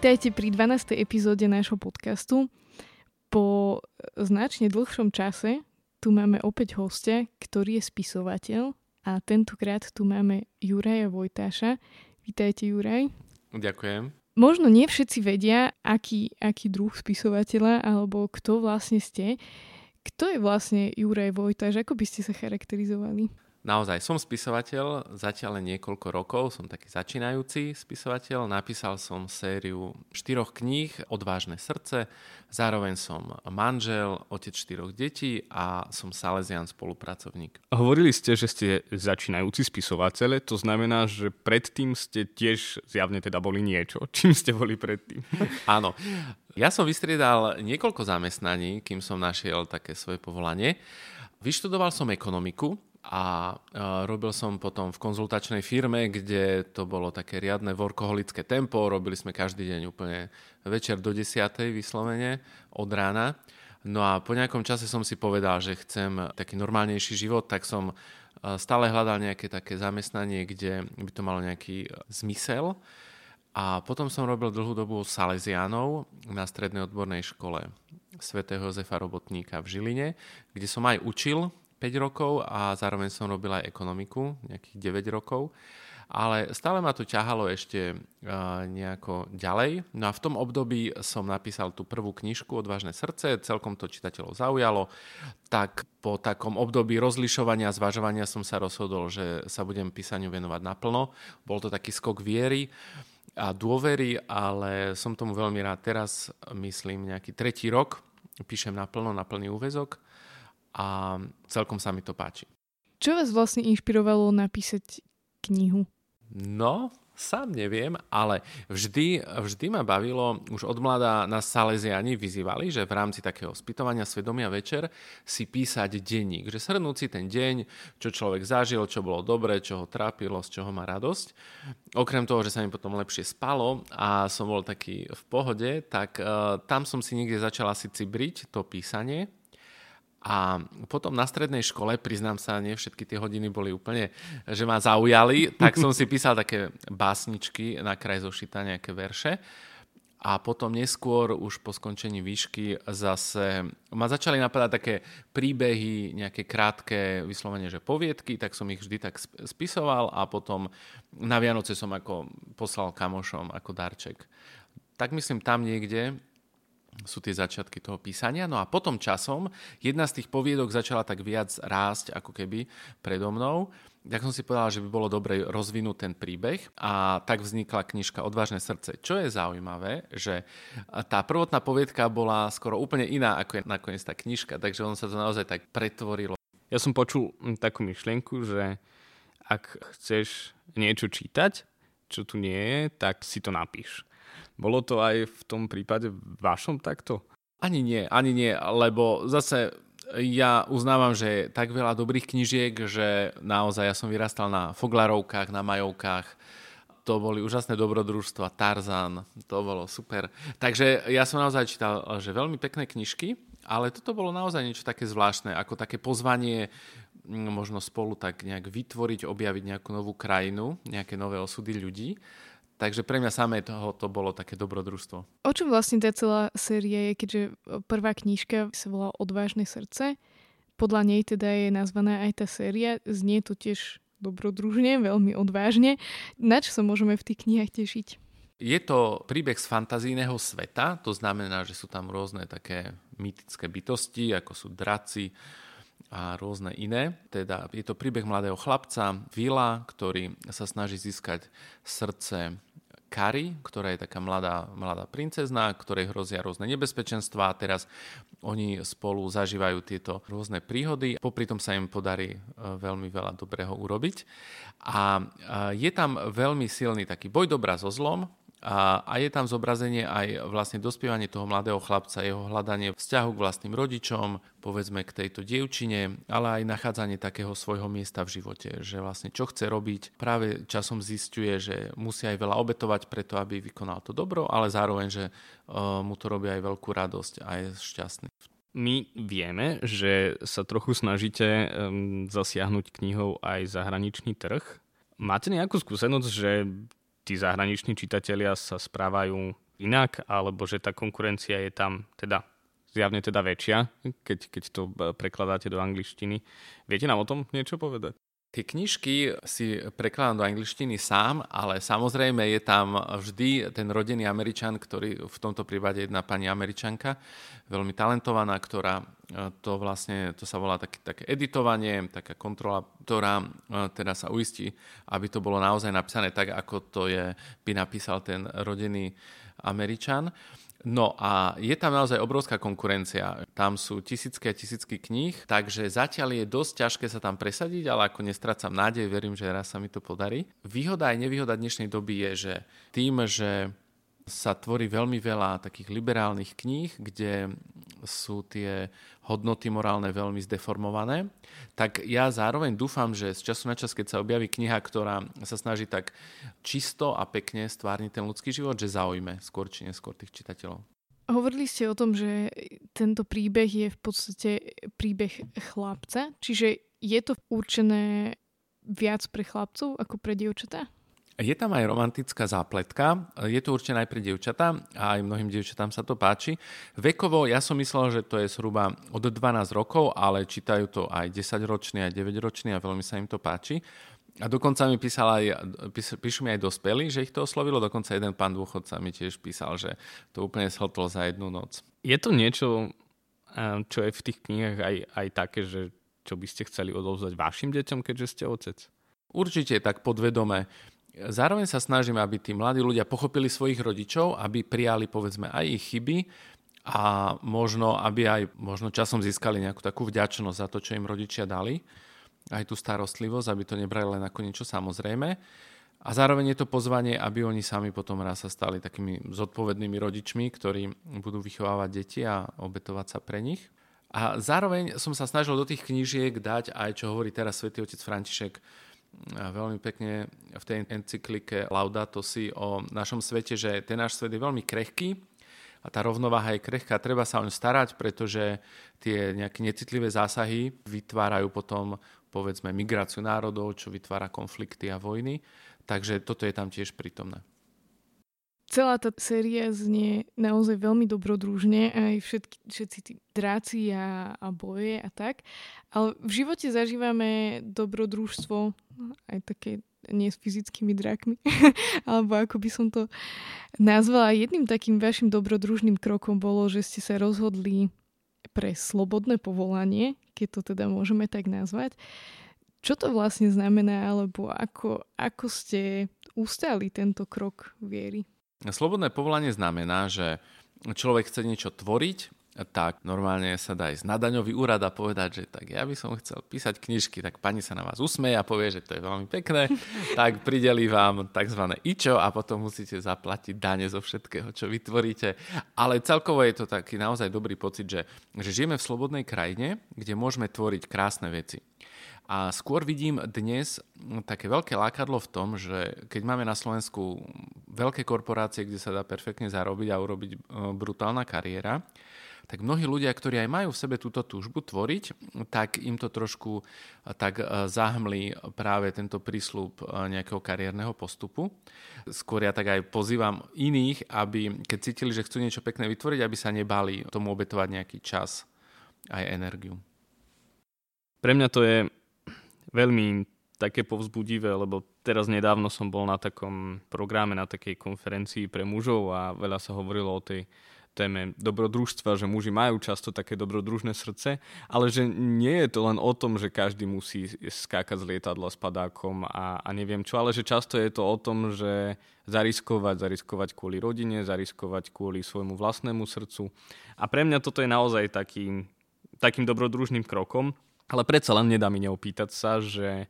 Vítajte pri 12. epizóde nášho podcastu. Po značne dlhšom čase tu máme opäť hostia, ktorý je spisovateľ a tentokrát tu máme Juraja Vojtáša. Vítajte Juraj. Ďakujem. Možno nie všetci vedia, aký, aký druh spisovateľa alebo kto vlastne ste. Kto je vlastne Juraj Vojtáš? Ako by ste sa charakterizovali? Naozaj, som spisovateľ, zatiaľ len niekoľko rokov, som taký začínajúci spisovateľ. Napísal som sériu štyroch kníh, Odvážne srdce, zároveň som manžel, otec štyroch detí a som Salesian spolupracovník. Hovorili ste, že ste začínajúci spisovateľe, to znamená, že predtým ste tiež zjavne teda boli niečo. Čím ste boli predtým? Áno, ja som vystriedal niekoľko zamestnaní, kým som našiel také svoje povolanie. Vyštudoval som ekonomiku, a robil som potom v konzultačnej firme, kde to bolo také riadne workoholické tempo, robili sme každý deň úplne večer do 10. vyslovene od rána. No a po nejakom čase som si povedal, že chcem taký normálnejší život, tak som stále hľadal nejaké také zamestnanie, kde by to malo nejaký zmysel. A potom som robil dlhú dobu Salesianov na strednej odbornej škole svätého Jozefa Robotníka v Žiline, kde som aj učil 5 rokov a zároveň som robil aj ekonomiku, nejakých 9 rokov. Ale stále ma to ťahalo ešte nejako ďalej. No a v tom období som napísal tú prvú knižku Odvážne srdce, celkom to čitateľov zaujalo. Tak po takom období rozlišovania a zvažovania som sa rozhodol, že sa budem písaniu venovať naplno. Bol to taký skok viery a dôvery, ale som tomu veľmi rád. Teraz, myslím, nejaký tretí rok píšem naplno, na plný úvezok a celkom sa mi to páči. Čo vás vlastne inšpirovalo napísať knihu? No, sám neviem, ale vždy, vždy ma bavilo, už od mladá nás Salesiani vyzývali, že v rámci takého spytovania svedomia večer si písať denník, že shrnúť si ten deň, čo človek zažil, čo bolo dobre, čo ho trápilo, z čoho má radosť. Okrem toho, že sa mi potom lepšie spalo a som bol taký v pohode, tak uh, tam som si niekde začala si cibriť to písanie a potom na strednej škole, priznám sa, nie všetky tie hodiny boli úplne, že ma zaujali, tak som si písal také básničky na kraj zošita, nejaké verše. A potom neskôr, už po skončení výšky, zase ma začali napadať také príbehy, nejaké krátke vyslovene, že poviedky, tak som ich vždy tak spisoval a potom na Vianoce som ako poslal kamošom ako darček. Tak myslím tam niekde sú tie začiatky toho písania. No a potom časom jedna z tých poviedok začala tak viac rásť ako keby predo mnou. Tak som si povedal, že by bolo dobre rozvinúť ten príbeh a tak vznikla knižka Odvážne srdce. Čo je zaujímavé, že tá prvotná poviedka bola skoro úplne iná ako je nakoniec tá knižka, takže on sa to naozaj tak pretvorilo. Ja som počul takú myšlienku, že ak chceš niečo čítať, čo tu nie je, tak si to napíš. Bolo to aj v tom prípade vašom takto? Ani nie, ani nie, lebo zase ja uznávam, že je tak veľa dobrých knižiek, že naozaj ja som vyrastal na Foglarovkách, na Majovkách, to boli úžasné dobrodružstva, Tarzan, to bolo super. Takže ja som naozaj čítal, že veľmi pekné knižky, ale toto bolo naozaj niečo také zvláštne, ako také pozvanie možno spolu tak nejak vytvoriť, objaviť nejakú novú krajinu, nejaké nové osudy ľudí. Takže pre mňa samé toho to bolo také dobrodružstvo. O čom vlastne tá celá séria je, keďže prvá knižka sa volá Odvážne srdce. Podľa nej teda je nazvaná aj tá séria. Znie to tiež dobrodružne, veľmi odvážne. Na čo sa môžeme v tých knihách tešiť? Je to príbeh z fantazijného sveta, to znamená, že sú tam rôzne také mytické bytosti, ako sú draci, a rôzne iné. Teda je to príbeh mladého chlapca, Vila, ktorý sa snaží získať srdce Kari, ktorá je taká mladá, mladá princezna, ktorej hrozia rôzne nebezpečenstvá a teraz oni spolu zažívajú tieto rôzne príhody. Popri tom sa im podarí e, veľmi veľa dobrého urobiť. A je tam veľmi silný taký boj dobra so zlom, a, a je tam zobrazenie aj vlastne dospievanie toho mladého chlapca, jeho hľadanie vzťahu k vlastným rodičom, povedzme k tejto dievčine, ale aj nachádzanie takého svojho miesta v živote, že vlastne čo chce robiť, práve časom zistuje, že musí aj veľa obetovať preto, aby vykonal to dobro, ale zároveň, že uh, mu to robí aj veľkú radosť a je šťastný. My vieme, že sa trochu snažíte um, zasiahnuť knihou aj zahraničný trh. Máte nejakú skúsenosť, že tí zahraniční čitatelia sa správajú inak, alebo že tá konkurencia je tam teda zjavne teda väčšia, keď, keď to prekladáte do angličtiny. Viete nám o tom niečo povedať? Tie knižky si prekladám do angličtiny sám, ale samozrejme je tam vždy ten rodený Američan, ktorý v tomto prípade jedna pani Američanka, veľmi talentovaná, ktorá e, to vlastne, to sa volá také, také editovanie, taká kontrola, ktorá e, teda sa uistí, aby to bolo naozaj napísané tak, ako to je, by napísal ten rodený Američan. No a je tam naozaj obrovská konkurencia. Tam sú tisícky a tisícky kníh, takže zatiaľ je dosť ťažké sa tam presadiť, ale ako nestrácam nádej, verím, že raz sa mi to podarí. Výhoda aj nevýhoda dnešnej doby je, že tým, že sa tvorí veľmi veľa takých liberálnych kníh, kde sú tie hodnoty morálne veľmi zdeformované, tak ja zároveň dúfam, že z času na čas, keď sa objaví kniha, ktorá sa snaží tak čisto a pekne stvárniť ten ľudský život, že zaujme skôr či neskôr tých čitateľov. Hovorili ste o tom, že tento príbeh je v podstate príbeh chlapca, čiže je to určené viac pre chlapcov ako pre dievčatá? Je tam aj romantická zápletka, je to určené aj pre dievčatá a aj mnohým dievčatám sa to páči. Vekovo ja som myslel, že to je zhruba od 12 rokov, ale čítajú to aj 10 roční, aj 9 roční a veľmi sa im to páči. A dokonca mi písal aj, píš, píšu mi aj dospelí, že ich to oslovilo. Dokonca jeden pán dôchodca mi tiež písal, že to úplne shltlo za jednu noc. Je to niečo, eh, čo je v tých knihách aj, aj také, že čo by ste chceli odovzdať vašim deťom, keďže ste otec? Určite tak podvedome. Zároveň sa snažíme, aby tí mladí ľudia pochopili svojich rodičov, aby prijali povedzme aj ich chyby a možno, aby aj možno časom získali nejakú takú vďačnosť za to, čo im rodičia dali. Aj tú starostlivosť, aby to nebrali len ako niečo samozrejme. A zároveň je to pozvanie, aby oni sami potom raz sa stali takými zodpovednými rodičmi, ktorí budú vychovávať deti a obetovať sa pre nich. A zároveň som sa snažil do tých knížiek dať aj, čo hovorí teraz svätý otec František, veľmi pekne v tej encyklike Laudato si o našom svete, že ten náš svet je veľmi krehký a tá rovnováha je krehká, treba sa oň starať, pretože tie nejaké necitlivé zásahy vytvárajú potom povedzme migráciu národov, čo vytvára konflikty a vojny. Takže toto je tam tiež prítomné. Celá tá séria znie naozaj veľmi dobrodružne, aj všetky, všetci tí dráci a, a boje a tak. Ale v živote zažívame dobrodružstvo, aj také nie s fyzickými drakmi, alebo ako by som to nazvala. Jedným takým vašim dobrodružným krokom bolo, že ste sa rozhodli pre slobodné povolanie, keď to teda môžeme tak nazvať. Čo to vlastne znamená, alebo ako, ako ste ustali tento krok viery? Slobodné povolanie znamená, že človek chce niečo tvoriť, tak normálne sa dá ísť na daňový úrad a povedať, že tak ja by som chcel písať knižky, tak pani sa na vás usmeje a povie, že to je veľmi pekné, tak prideli vám tzv. ičo a potom musíte zaplatiť dane zo všetkého, čo vytvoríte. Ale celkovo je to taký naozaj dobrý pocit, že, že žijeme v slobodnej krajine, kde môžeme tvoriť krásne veci. A skôr vidím dnes také veľké lákadlo v tom, že keď máme na Slovensku veľké korporácie, kde sa dá perfektne zarobiť a urobiť e, brutálna kariéra, tak mnohí ľudia, ktorí aj majú v sebe túto túžbu tvoriť, tak im to trošku e, tak e, zahmlí práve tento prísľub nejakého kariérneho postupu. Skôr ja tak aj pozývam iných, aby keď cítili, že chcú niečo pekné vytvoriť, aby sa nebali tomu obetovať nejaký čas aj energiu. Pre mňa to je veľmi také povzbudivé, lebo teraz nedávno som bol na takom programe, na takej konferencii pre mužov a veľa sa hovorilo o tej téme dobrodružstva, že muži majú často také dobrodružné srdce, ale že nie je to len o tom, že každý musí skákať z lietadla s padákom a, a neviem čo, ale že často je to o tom, že zariskovať, zariskovať kvôli rodine, zariskovať kvôli svojmu vlastnému srdcu. A pre mňa toto je naozaj taký, takým dobrodružným krokom, ale predsa len nedá mi neopýtať sa, že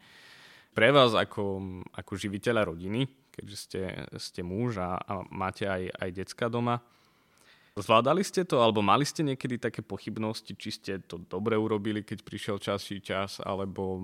pre vás ako, ako živiteľa rodiny, keďže ste, ste muž a, a máte aj, aj decka doma, Zvládali ste to, alebo mali ste niekedy také pochybnosti, či ste to dobre urobili, keď prišiel časší čas, alebo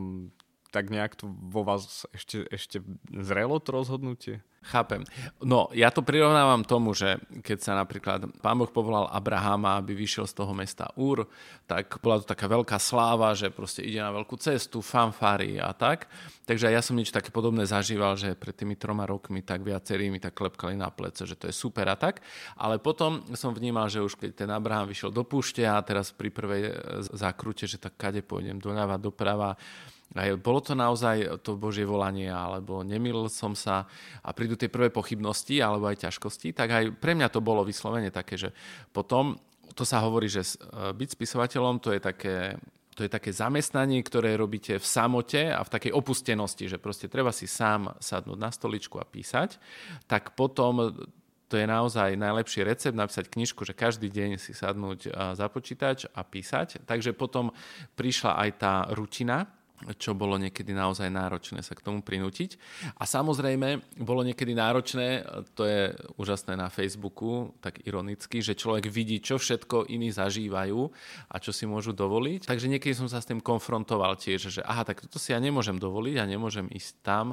tak nejak to vo vás ešte, ešte zrelo to rozhodnutie? Chápem. No, ja to prirovnávam tomu, že keď sa napríklad pán Boh povolal Abrahama, aby vyšiel z toho mesta Úr, tak bola to taká veľká sláva, že proste ide na veľkú cestu, fanfári a tak. Takže ja som niečo také podobné zažíval, že pred tými troma rokmi tak viacerí mi tak klepkali na plece, že to je super a tak. Ale potom som vnímal, že už keď ten Abraham vyšiel do púšte a teraz pri prvej zákrute, že tak kade pôjdem, doľava, doprava, aj bolo to naozaj to Božie volanie, alebo nemýlil som sa a prídu tie prvé pochybnosti alebo aj ťažkosti, tak aj pre mňa to bolo vyslovene také, že potom, to sa hovorí, že e, byť spisovateľom to je také to je také zamestnanie, ktoré robíte v samote a v takej opustenosti, že proste treba si sám sadnúť na stoličku a písať, tak potom to je naozaj najlepší recept napísať knižku, že každý deň si sadnúť za počítač a písať. Takže potom prišla aj tá rutina, čo bolo niekedy naozaj náročné sa k tomu prinútiť. A samozrejme, bolo niekedy náročné, to je úžasné na Facebooku, tak ironicky, že človek vidí, čo všetko iní zažívajú a čo si môžu dovoliť. Takže niekedy som sa s tým konfrontoval tiež, že aha, tak toto si ja nemôžem dovoliť a nemôžem ísť tam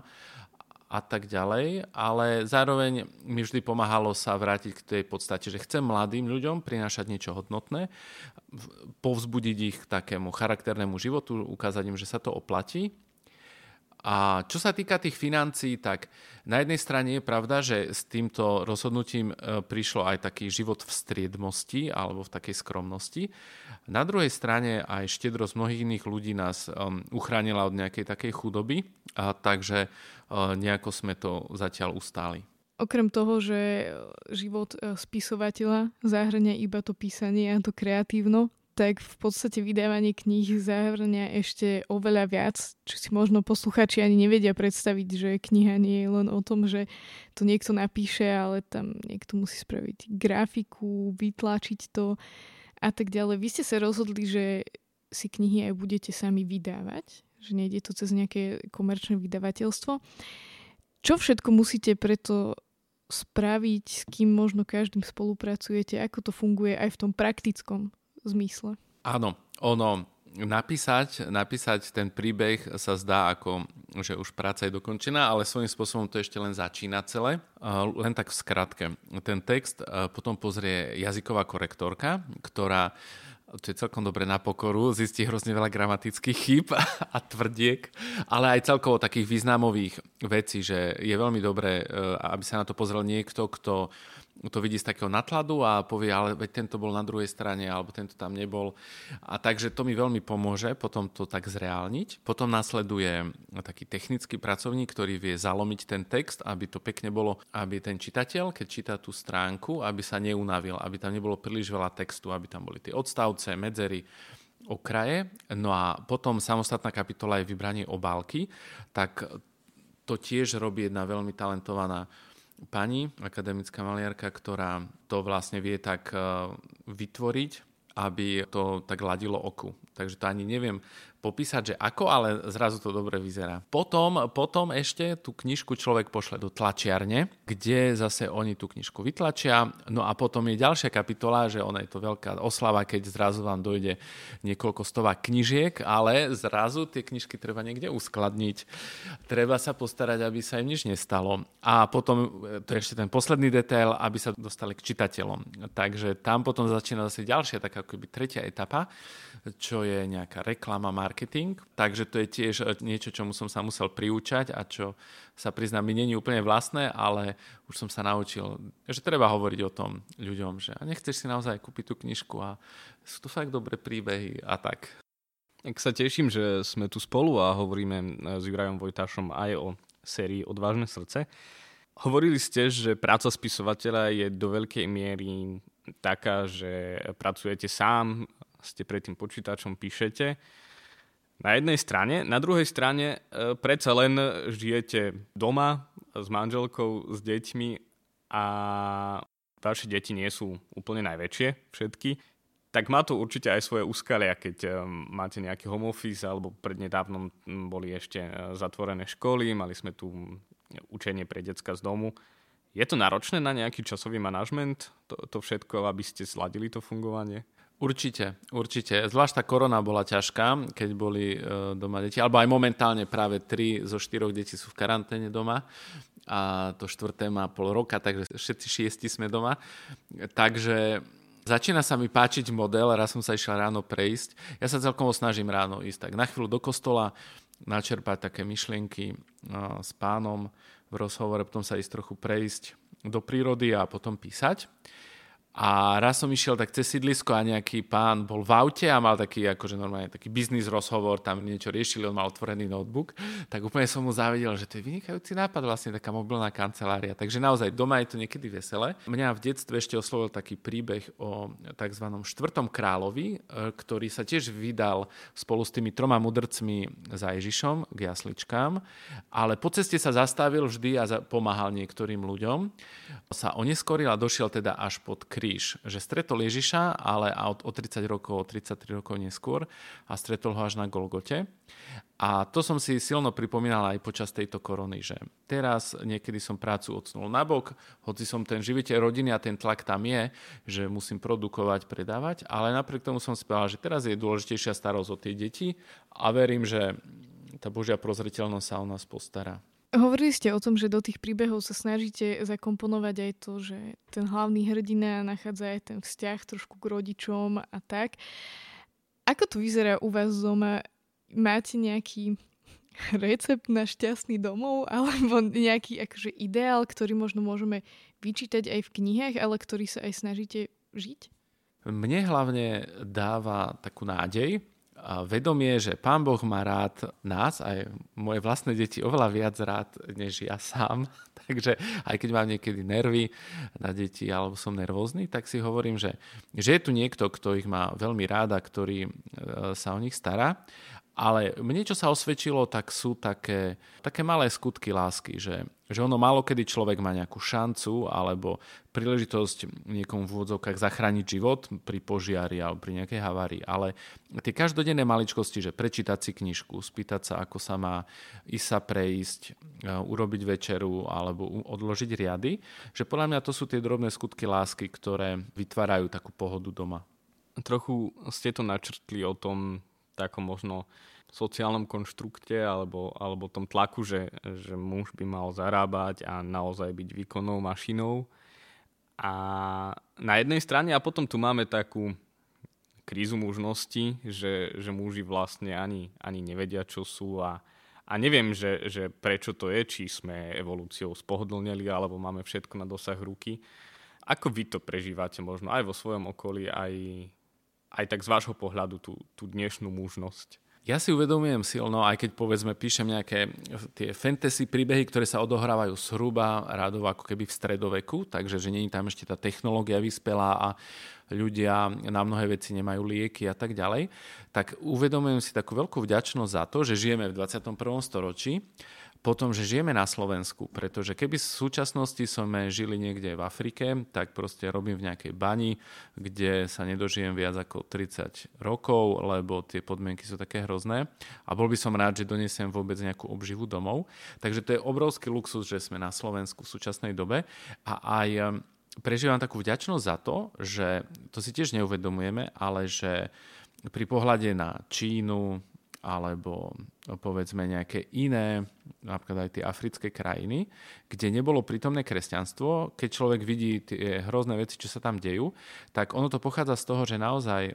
a tak ďalej, ale zároveň mi vždy pomáhalo sa vrátiť k tej podstate, že chcem mladým ľuďom prinášať niečo hodnotné, povzbudiť ich k takému charakternému životu, ukázať im, že sa to oplatí. A čo sa týka tých financií, tak na jednej strane je pravda, že s týmto rozhodnutím e, prišlo aj taký život v striedmosti alebo v takej skromnosti. Na druhej strane aj štedrosť mnohých iných ľudí nás um, uchránila od nejakej takej chudoby, a takže nejako sme to zatiaľ ustáli. Okrem toho, že život e, spisovateľa zahrňa iba to písanie a to kreatívno, tak v podstate vydávanie kníh zahrňa ešte oveľa viac, čo si možno posluchači ani nevedia predstaviť, že kniha nie je len o tom, že to niekto napíše, ale tam niekto musí spraviť grafiku, vytlačiť to a tak ďalej. Vy ste sa rozhodli, že si knihy aj budete sami vydávať že nejde to cez nejaké komerčné vydavateľstvo. Čo všetko musíte preto spraviť, s kým možno každým spolupracujete, ako to funguje aj v tom praktickom zmysle? Áno, ono, napísať, napísať ten príbeh sa zdá ako, že už práca je dokončená, ale svojím spôsobom to ešte len začína celé. Len tak v skratke. Ten text potom pozrie jazyková korektorka, ktorá to je celkom dobre na pokoru, zistí hrozne veľa gramatických chýb a tvrdiek, ale aj celkovo takých významových vecí, že je veľmi dobré, e, aby sa na to pozrel niekto, kto to vidí z takého natladu a povie, ale veď tento bol na druhej strane, alebo tento tam nebol. A takže to mi veľmi pomôže potom to tak zreálniť. Potom nasleduje taký technický pracovník, ktorý vie zalomiť ten text, aby to pekne bolo, aby ten čitateľ, keď číta tú stránku, aby sa neunavil, aby tam nebolo príliš veľa textu, aby tam boli tie odstavce, medzery, okraje. No a potom samostatná kapitola je vybranie obálky, tak to tiež robí jedna veľmi talentovaná pani, akademická maliarka, ktorá to vlastne vie tak eh, vytvoriť, aby to tak ladilo oku. Takže to ani neviem popísať, že ako, ale zrazu to dobre vyzerá. Potom, potom ešte tú knižku človek pošle do tlačiarne, kde zase oni tú knižku vytlačia. No a potom je ďalšia kapitola, že ona je to veľká oslava, keď zrazu vám dojde niekoľko stovák knižiek, ale zrazu tie knižky treba niekde uskladniť. Treba sa postarať, aby sa im nič nestalo. A potom, to je ešte ten posledný detail, aby sa dostali k čitateľom. Takže tam potom začína zase ďalšia, taká akoby tretia etapa, čo je nejaká reklama, marketing. Takže to je tiež e, niečo, čomu som sa musel priúčať a čo sa priznám, mi není úplne vlastné, ale už som sa naučil, že treba hovoriť o tom ľuďom, že a nechceš si naozaj kúpiť tú knižku a sú to fakt dobré príbehy a tak. Tak sa teším, že sme tu spolu a hovoríme e, s Jurajom Vojtašom aj o sérii Odvážne srdce. Hovorili ste, že práca spisovateľa je do veľkej miery taká, že pracujete sám, ste pred tým počítačom, píšete. Na jednej strane, na druhej strane e, predsa len žijete doma s manželkou, s deťmi a vaše deti nie sú úplne najväčšie všetky tak má to určite aj svoje úskalia, keď eh, máte nejaký home office alebo prednedávnom boli ešte eh, zatvorené školy, mali sme tu učenie pre decka z domu. Je to náročné na nejaký časový manažment, to, to všetko, aby ste zladili to fungovanie? Určite, určite. Zvlášť tá korona bola ťažká, keď boli e, doma deti, alebo aj momentálne práve tri zo štyroch detí sú v karanténe doma a to štvrté má pol roka, takže všetci šiesti sme doma. Takže Začína sa mi páčiť model, raz som sa išiel ráno prejsť. Ja sa celkom snažím ráno ísť tak na chvíľu do kostola, načerpať také myšlienky s pánom v rozhovore, potom sa ísť trochu prejsť do prírody a potom písať. A raz som išiel tak cez sídlisko a nejaký pán bol v aute a mal taký, akože normálne taký biznis rozhovor, tam niečo riešili, on mal otvorený notebook, tak úplne som mu závidel, že to je vynikajúci nápad, vlastne taká mobilná kancelária. Takže naozaj doma je to niekedy veselé. Mňa v detstve ešte oslovil taký príbeh o tzv. štvrtom kráľovi, e, ktorý sa tiež vydal spolu s tými troma mudrcmi za Ježišom k jasličkám, ale po ceste sa zastavil vždy a pomáhal niektorým ľuďom. Sa oneskoril a došiel teda až pod kríž. Že stretol Ježiša, ale o 30 rokov, 33 rokov neskôr a stretol ho až na Golgote. A to som si silno pripomínal aj počas tejto korony, že teraz niekedy som prácu odsnul nabok, hoci som ten živiteľ rodiny a ten tlak tam je, že musím produkovať, predávať, ale napriek tomu som si povedal, že teraz je dôležitejšia starosť o tie deti a verím, že tá Božia prozreteľnosť sa o nás postará. Hovorili ste o tom, že do tých príbehov sa snažíte zakomponovať aj to, že ten hlavný hrdina nachádza aj ten vzťah trošku k rodičom a tak. Ako to vyzerá u vás doma? Máte nejaký recept na šťastný domov alebo nejaký akože ideál, ktorý možno môžeme vyčítať aj v knihách, ale ktorý sa aj snažíte žiť? Mne hlavne dáva takú nádej, vedomie, že Pán Boh má rád nás, aj moje vlastné deti oveľa viac rád, než ja sám. Takže aj keď mám niekedy nervy na deti alebo som nervózny, tak si hovorím, že, že je tu niekto, kto ich má veľmi rád a ktorý e, sa o nich stará ale mne, čo sa osvedčilo, tak sú také, také malé skutky lásky, že, že ono málo kedy človek má nejakú šancu alebo príležitosť niekomu v úvodzovkách zachrániť život pri požiari alebo pri nejakej havárii, ale tie každodenné maličkosti, že prečítať si knižku, spýtať sa, ako sa má ísť sa prejsť, e, urobiť večeru alebo odložiť riady, že podľa mňa to sú tie drobné skutky lásky, ktoré vytvárajú takú pohodu doma. Trochu ste to načrtli o tom, takom možno sociálnom konštrukte alebo, alebo tom tlaku, že, že muž by mal zarábať a naozaj byť výkonnou mašinou. A na jednej strane, a potom tu máme takú krízu mužnosti, že, že muži vlastne ani, ani nevedia, čo sú a, a neviem, že, že prečo to je, či sme evolúciou spohodlnili, alebo máme všetko na dosah ruky. Ako vy to prežívate možno aj vo svojom okolí, aj, aj tak z vášho pohľadu tú, tú dnešnú mužnosť? Ja si uvedomujem silno, aj keď povedzme píšem nejaké tie fantasy príbehy, ktoré sa odohrávajú zhruba rádovo ako keby v stredoveku, takže že nie tam ešte tá technológia vyspelá a ľudia na mnohé veci nemajú lieky a tak ďalej, tak uvedomujem si takú veľkú vďačnosť za to, že žijeme v 21. storočí potom, že žijeme na Slovensku, pretože keby v súčasnosti sme žili niekde v Afrike, tak proste robím v nejakej bani, kde sa nedožijem viac ako 30 rokov, lebo tie podmienky sú také hrozné a bol by som rád, že donesiem vôbec nejakú obživu domov. Takže to je obrovský luxus, že sme na Slovensku v súčasnej dobe a aj um, prežívam takú vďačnosť za to, že to si tiež neuvedomujeme, ale že pri pohľade na Čínu, alebo povedzme nejaké iné, napríklad aj tie africké krajiny, kde nebolo prítomné kresťanstvo, keď človek vidí tie hrozné veci, čo sa tam dejú, tak ono to pochádza z toho, že naozaj e,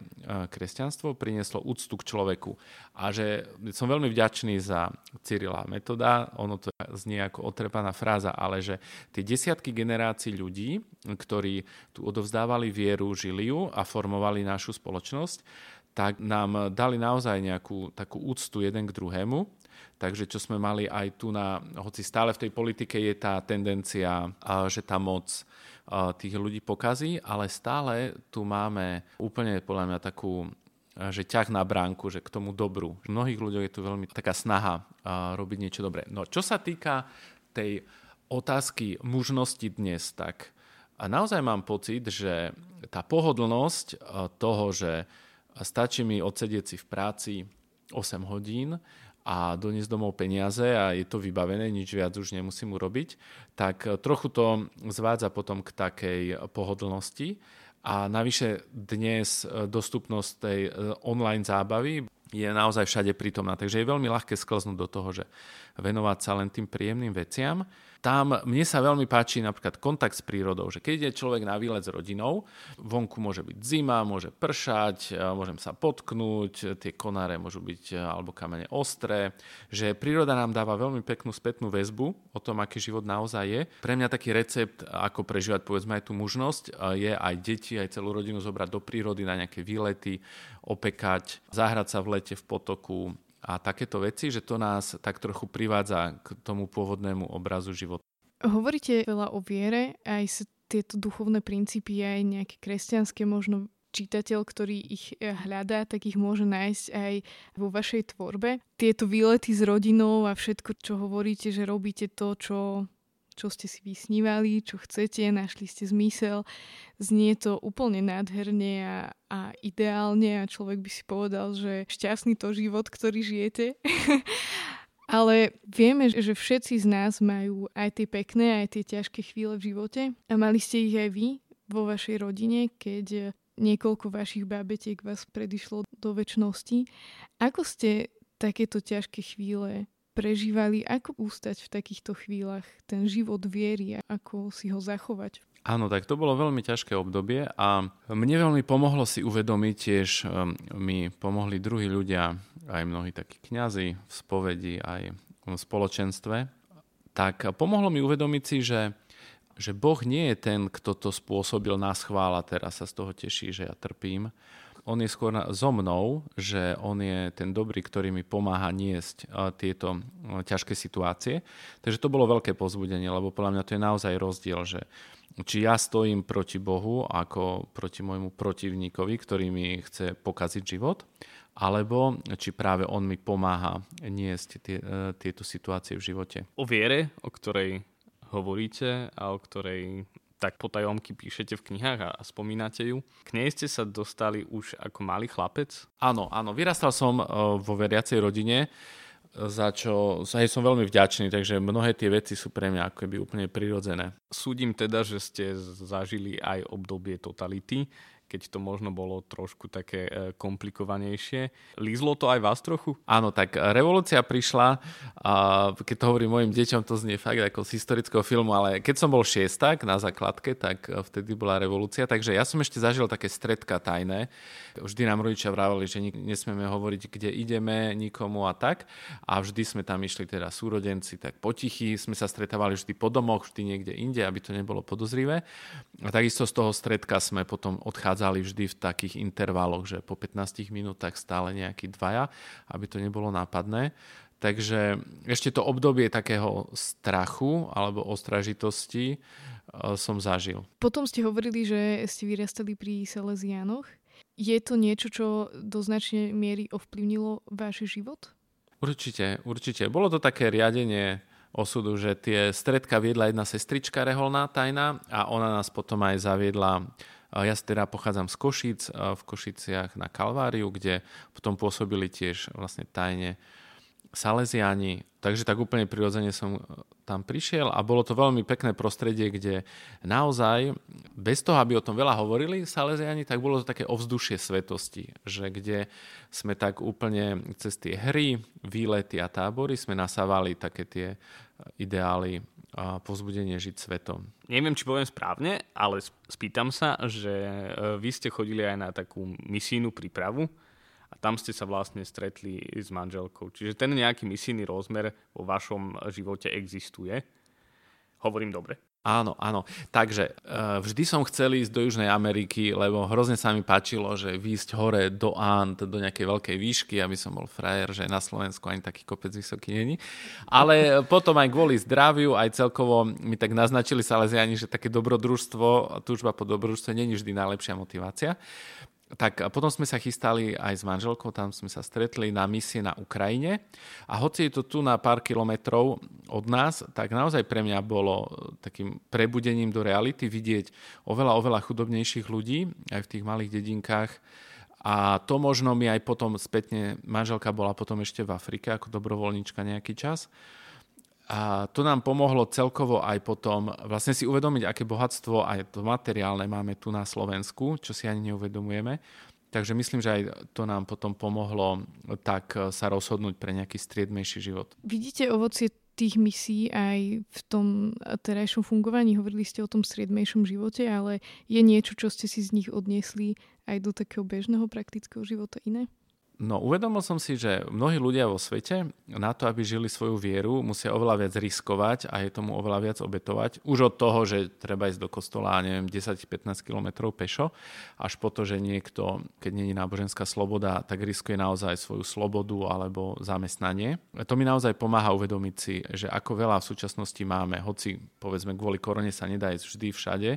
kresťanstvo prinieslo úctu k človeku. A že som veľmi vďačný za Cyrila metoda, ono to znie ako otrepaná fráza, ale že tie desiatky generácií ľudí, ktorí tu odovzdávali vieru, žili ju a formovali našu spoločnosť, tak nám dali naozaj nejakú takú úctu jeden k druhému. Takže čo sme mali aj tu na, hoci stále v tej politike je tá tendencia, že tá moc tých ľudí pokazí, ale stále tu máme úplne podľa mňa takú že ťah na bránku, že k tomu dobru. V mnohých ľuďoch je tu veľmi taká snaha robiť niečo dobré. No čo sa týka tej otázky mužnosti dnes, tak naozaj mám pocit, že tá pohodlnosť toho, že stačí mi odsedieť si v práci 8 hodín a doniesť domov peniaze a je to vybavené, nič viac už nemusím urobiť, tak trochu to zvádza potom k takej pohodlnosti a navyše dnes e, dostupnosť tej online zábavy je naozaj všade prítomná. Takže je veľmi ľahké sklznúť do toho, že venovať sa len tým príjemným veciam tam mne sa veľmi páči napríklad kontakt s prírodou, že keď ide človek na výlet s rodinou, vonku môže byť zima, môže pršať, môžem sa potknúť, tie konáre môžu byť alebo kamene ostré, že príroda nám dáva veľmi peknú spätnú väzbu o tom, aký život naozaj je. Pre mňa taký recept, ako prežívať povedzme aj tú mužnosť, je aj deti, aj celú rodinu zobrať do prírody na nejaké výlety, opekať, zahrať sa v lete v potoku, a takéto veci, že to nás tak trochu privádza k tomu pôvodnému obrazu života. Hovoríte veľa o viere, aj sa tieto duchovné princípy, aj nejaké kresťanské možno čitateľ, ktorý ich eh, hľadá, tak ich môže nájsť aj vo vašej tvorbe. Tieto výlety s rodinou a všetko, čo hovoríte, že robíte to, čo čo ste si vysnívali, čo chcete, našli ste zmysel. Znie to úplne nádherne a, a ideálne a človek by si povedal, že šťastný to život, ktorý žijete. Ale vieme, že všetci z nás majú aj tie pekné, aj tie ťažké chvíle v živote. A mali ste ich aj vy vo vašej rodine, keď niekoľko vašich bábetiek vás predišlo do väčšnosti. Ako ste takéto ťažké chvíle prežívali, ako ústať v takýchto chvíľach ten život viery ako si ho zachovať. Áno, tak to bolo veľmi ťažké obdobie a mne veľmi pomohlo si uvedomiť tiež, um, mi pomohli druhí ľudia, aj mnohí takí kňazi v spovedi, aj v spoločenstve, tak pomohlo mi uvedomiť si, že že Boh nie je ten, kto to spôsobil nás chvála, teraz sa z toho teší, že ja trpím, on je skôr so mnou, že on je ten dobrý, ktorý mi pomáha niesť tieto ťažké situácie. Takže to bolo veľké pozbudenie, lebo podľa mňa to je naozaj rozdiel, že či ja stojím proti Bohu ako proti môjmu protivníkovi, ktorý mi chce pokaziť život, alebo či práve on mi pomáha niesť tie, e, tieto situácie v živote. O viere, o ktorej hovoríte a o ktorej tak potajomky píšete v knihách a, a spomínate ju. K nej ste sa dostali už ako malý chlapec? Áno, áno. Vyrastal som uh, vo veriacej rodine, za čo sa som veľmi vďačný, takže mnohé tie veci sú pre mňa ako keby úplne prirodzené. Súdim teda, že ste zažili aj obdobie totality, keď to možno bolo trošku také e, komplikovanejšie. Lízlo to aj vás trochu? Áno, tak revolúcia prišla, a keď to hovorím mojim deťom, to znie fakt ako z historického filmu, ale keď som bol šiestak na základke, tak e, vtedy bola revolúcia, takže ja som ešte zažil také stredka tajné. Vždy nám rodičia vravali, že nesmieme hovoriť, kde ideme, nikomu a tak. A vždy sme tam išli teda súrodenci, tak potichy sme sa stretávali vždy po domoch, vždy niekde inde, aby to nebolo podozrivé. A takisto z toho stredka sme potom odchádzali prichádzali vždy v takých intervaloch, že po 15 minútach stále nejakí dvaja, aby to nebolo nápadné. Takže ešte to obdobie takého strachu alebo ostražitosti e, som zažil. Potom ste hovorili, že ste vyrastali pri Salesianoch. Je to niečo, čo do značnej miery ovplyvnilo váš život? Určite, určite. Bolo to také riadenie osudu, že tie stredka viedla jedna sestrička reholná tajná a ona nás potom aj zaviedla ja teda pochádzam z Košic, v Košiciach na Kalváriu, kde potom pôsobili tiež vlastne tajne Salesiani, takže tak úplne prirodzene som e, tam prišiel a bolo to veľmi pekné prostredie, kde naozaj, bez toho, aby o tom veľa hovorili Salesiani, tak bolo to také ovzdušie svetosti, že kde sme tak úplne cez tie hry, výlety a tábory sme nasávali také tie ideály a pozbudenie žiť svetom. Neviem, či poviem správne, ale spýtam sa, že e, vy ste chodili aj na takú misijnú prípravu a tam ste sa vlastne stretli s manželkou. Čiže ten nejaký misijný rozmer vo vašom živote existuje. Hovorím dobre? Áno, áno. Takže uh, vždy som chcel ísť do Južnej Ameriky, lebo hrozne sa mi páčilo, že výjsť hore do Ant, do nejakej veľkej výšky, aby som bol frajer, že na Slovensku ani taký kopec vysoký není. Ale potom aj kvôli zdraviu, aj celkovo mi tak naznačili Salesiani, že také dobrodružstvo, túžba po dobrodružstve není vždy najlepšia motivácia. Tak potom sme sa chystali aj s manželkou, tam sme sa stretli na misie na Ukrajine. A hoci je to tu na pár kilometrov od nás, tak naozaj pre mňa bolo takým prebudením do reality vidieť oveľa, oveľa chudobnejších ľudí aj v tých malých dedinkách. A to možno mi aj potom spätne, manželka bola potom ešte v Afrike ako dobrovoľníčka nejaký čas a to nám pomohlo celkovo aj potom vlastne si uvedomiť, aké bohatstvo aj to materiálne máme tu na Slovensku, čo si ani neuvedomujeme. Takže myslím, že aj to nám potom pomohlo tak sa rozhodnúť pre nejaký striedmejší život. Vidíte ovocie tých misí aj v tom terajšom fungovaní? Hovorili ste o tom striedmejšom živote, ale je niečo, čo ste si z nich odniesli aj do takého bežného praktického života iné? No uvedomil som si, že mnohí ľudia vo svete na to, aby žili svoju vieru, musia oveľa viac riskovať a je tomu oveľa viac obetovať. Už od toho, že treba ísť do kostola, neviem, 10-15 km pešo, až po to, že niekto, keď není náboženská sloboda, tak riskuje naozaj svoju slobodu alebo zamestnanie. To mi naozaj pomáha uvedomiť si, že ako veľa v súčasnosti máme, hoci povedzme kvôli korone sa nedá ísť vždy všade,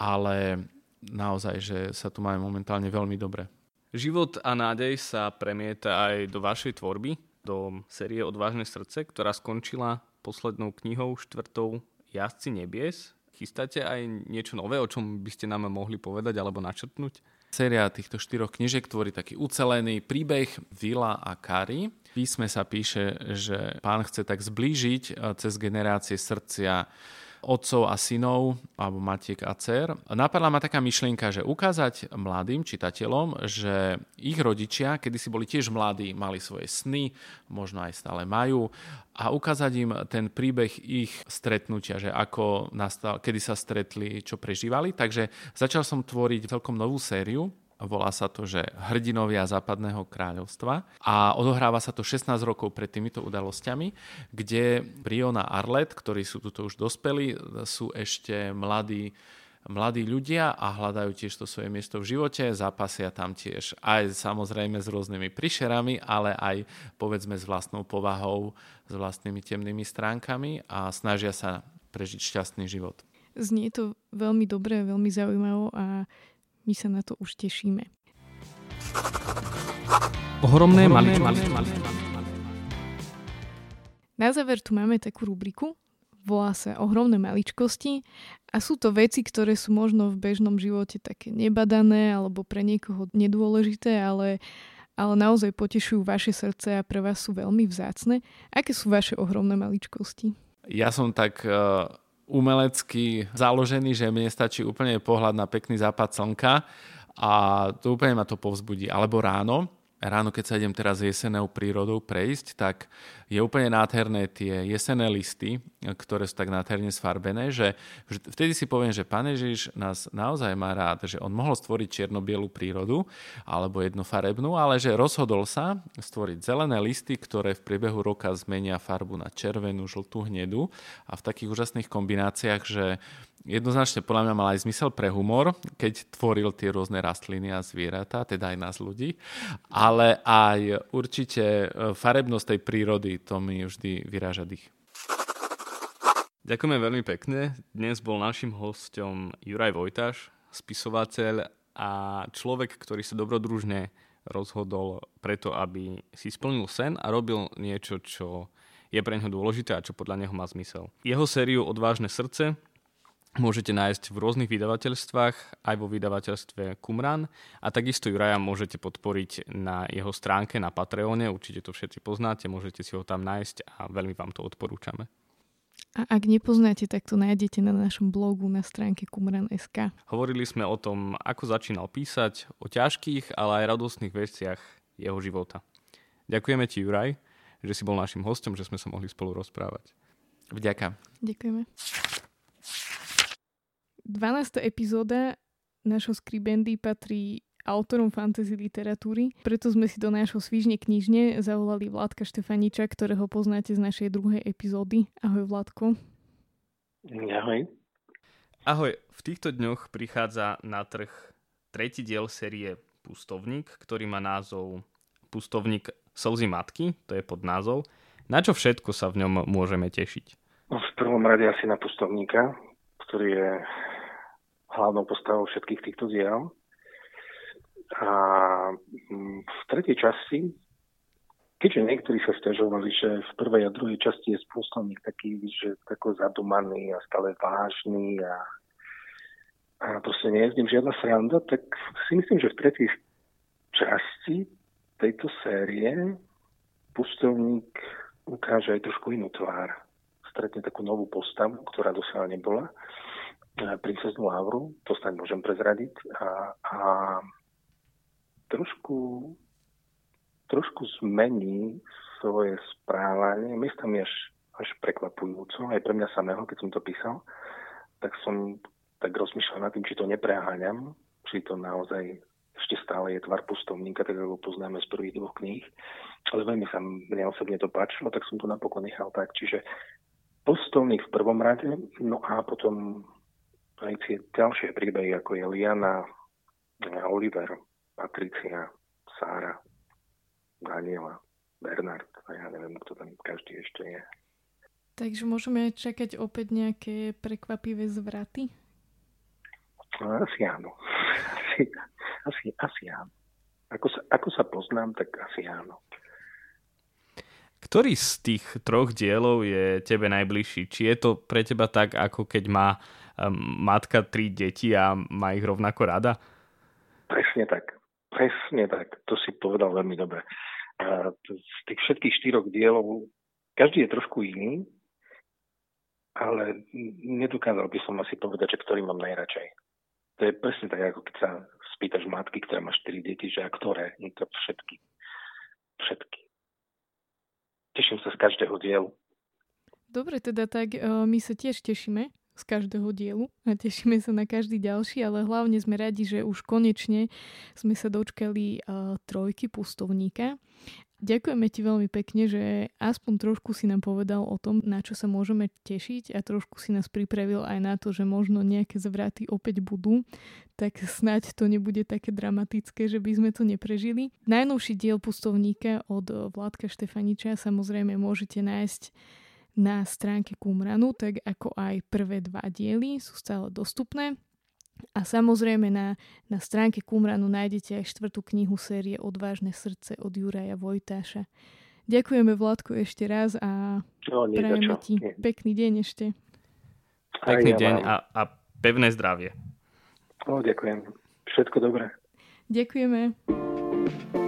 ale naozaj, že sa tu máme momentálne veľmi dobre. Život a nádej sa premieta aj do vašej tvorby, do série Odvážne srdce, ktorá skončila poslednou knihou štvrtou Jazdci nebies. Chystáte aj niečo nové, o čom by ste nám mohli povedať alebo načrtnúť? Séria týchto štyroch knižiek tvorí taký ucelený príbeh Vila a Kari. V písme sa píše, že pán chce tak zblížiť eh, cez generácie srdcia otcov a synov, alebo matiek a dcer. Napadla ma taká myšlienka, že ukázať mladým čitateľom, že ich rodičia, kedy si boli tiež mladí, mali svoje sny, možno aj stále majú, a ukázať im ten príbeh ich stretnutia, že ako nastal, kedy sa stretli, čo prežívali. Takže začal som tvoriť celkom novú sériu, volá sa to, že Hrdinovia západného kráľovstva a odohráva sa to 16 rokov pred týmito udalosťami, kde Briona a Arlet, ktorí sú tuto už dospeli, sú ešte mladí mladí ľudia a hľadajú tiež to svoje miesto v živote, zápasia tam tiež aj samozrejme s rôznymi prišerami, ale aj povedzme s vlastnou povahou, s vlastnými temnými stránkami a snažia sa prežiť šťastný život. Znie to veľmi dobre, veľmi zaujímavé a my sa na to už tešíme. Ohromné, Ohromné maličkosti. Na záver tu máme takú rubriku, volá sa Ohromné maličkosti a sú to veci, ktoré sú možno v bežnom živote také nebadané alebo pre niekoho nedôležité, ale, ale naozaj potešujú vaše srdce a pre vás sú veľmi vzácne. Aké sú vaše ohromné maličkosti? Ja som tak uh umelecky založený, že mne stačí úplne pohľad na pekný západ slnka a to úplne ma to povzbudí. Alebo ráno, ráno, keď sa idem teraz jesenou prírodou prejsť, tak je úplne nádherné tie jesené listy, ktoré sú tak nádherne sfarbené, že vtedy si poviem, že Pane Ježiš nás naozaj má rád, že on mohol stvoriť čierno prírodu alebo jednofarebnú, ale že rozhodol sa stvoriť zelené listy, ktoré v priebehu roka zmenia farbu na červenú, žltú, hnedu a v takých úžasných kombináciách, že jednoznačne podľa mňa mal aj zmysel pre humor, keď tvoril tie rôzne rastliny a zvieratá, teda aj nás ľudí, ale aj určite e, farebnosť tej prírody, to mi vždy vyráža dých. Ďakujeme veľmi pekne. Dnes bol našim hostom Juraj Vojtaš, spisovateľ a človek, ktorý sa dobrodružne rozhodol preto, aby si splnil sen a robil niečo, čo je pre neho dôležité a čo podľa neho má zmysel. Jeho sériu Odvážne srdce môžete nájsť v rôznych vydavateľstvách, aj vo vydavateľstve Kumran a takisto Juraja môžete podporiť na jeho stránke na Patreone, určite to všetci poznáte, môžete si ho tam nájsť a veľmi vám to odporúčame. A ak nepoznáte, tak to nájdete na našom blogu na stránke kumran.sk. Hovorili sme o tom, ako začínal písať, o ťažkých, ale aj radostných veciach jeho života. Ďakujeme ti, Juraj, že si bol našim hostom, že sme sa mohli spolu rozprávať. Vďaka. Ďakujeme. 12. epizóda našho skribendy patrí autorom fantasy literatúry, preto sme si do nášho svižne knižne zavolali Vládka Štefaniča, ktorého poznáte z našej druhej epizódy. Ahoj Vládko. Ahoj. Ahoj, v týchto dňoch prichádza na trh tretí diel série Pustovník, ktorý má názov Pustovník slzy matky, to je pod názov. Na čo všetko sa v ňom môžeme tešiť? No, v prvom rade asi na Pustovníka, ktorý je hlavnou postavou všetkých týchto diel. A mm, v tretej časti, keďže niektorí sa stiažovali, že v prvej a druhej časti je spôsobník taký, že tako zadumaný a stále vážny a a proste nie je s ním žiadna sranda, tak si myslím, že v tretej časti tejto série pustovník ukáže aj trošku inú tvár. Stretne takú novú postavu, ktorá dosiaľ nebola. Princeznú Lauru, to snáď môžem prezradiť. A, a trošku, trošku zmení svoje správanie, miestami až, až prekvapujúco, aj pre mňa samého, keď som to písal, tak som tak rozmýšľam nad tým, či to nepreháňam, či to naozaj ešte stále je tvar pustovníka, tak ako poznáme z prvých dvoch kníh. Ale veľmi sa mne osobne to páčilo, tak som to napokon nechal tak. Čiže pustovník v prvom rade, no a potom aj tie ďalšie príbehy, ako je Liana, Oliver, Patricia, Sára, Daniela, Bernard a ja neviem, kto tam každý ešte je. Takže môžeme čakať opäť nejaké prekvapivé zvraty? No, asi áno. Asi, asi, asi áno. Ako sa, ako sa poznám, tak asi áno. Ktorý z tých troch dielov je tebe najbližší? Či je to pre teba tak, ako keď má matka tri deti a má ich rovnako rada? Presne tak. Presne tak. To si povedal veľmi dobre. z tých všetkých štyroch dielov každý je trošku iný, ale nedokázal by som asi povedať, že ktorý mám najradšej to je presne tak, ako keď sa spýtaš matky, ktorá má 4 deti, že a ktoré? Nie to všetky. Všetky. Teším sa z každého dielu. Dobre, teda tak uh, my sa tiež tešíme z každého dielu a tešíme sa na každý ďalší, ale hlavne sme radi, že už konečne sme sa dočkali uh, trojky pustovníka Ďakujeme ti veľmi pekne, že aspoň trošku si nám povedal o tom, na čo sa môžeme tešiť a trošku si nás pripravil aj na to, že možno nejaké zvraty opäť budú, tak snáď to nebude také dramatické, že by sme to neprežili. Najnovší diel Pustovníka od Vládka Štefaniča samozrejme môžete nájsť na stránke Kumranu, tak ako aj prvé dva diely sú stále dostupné. A samozrejme na, na stránke Kumranu nájdete aj štvrtú knihu série Odvážne srdce od Juraja Vojtáša. Ďakujeme Vládku ešte raz a no, prajeme ti nie. pekný deň ešte. Pekný ja deň a, a pevné zdravie. No, ďakujem. Všetko dobré. Ďakujeme.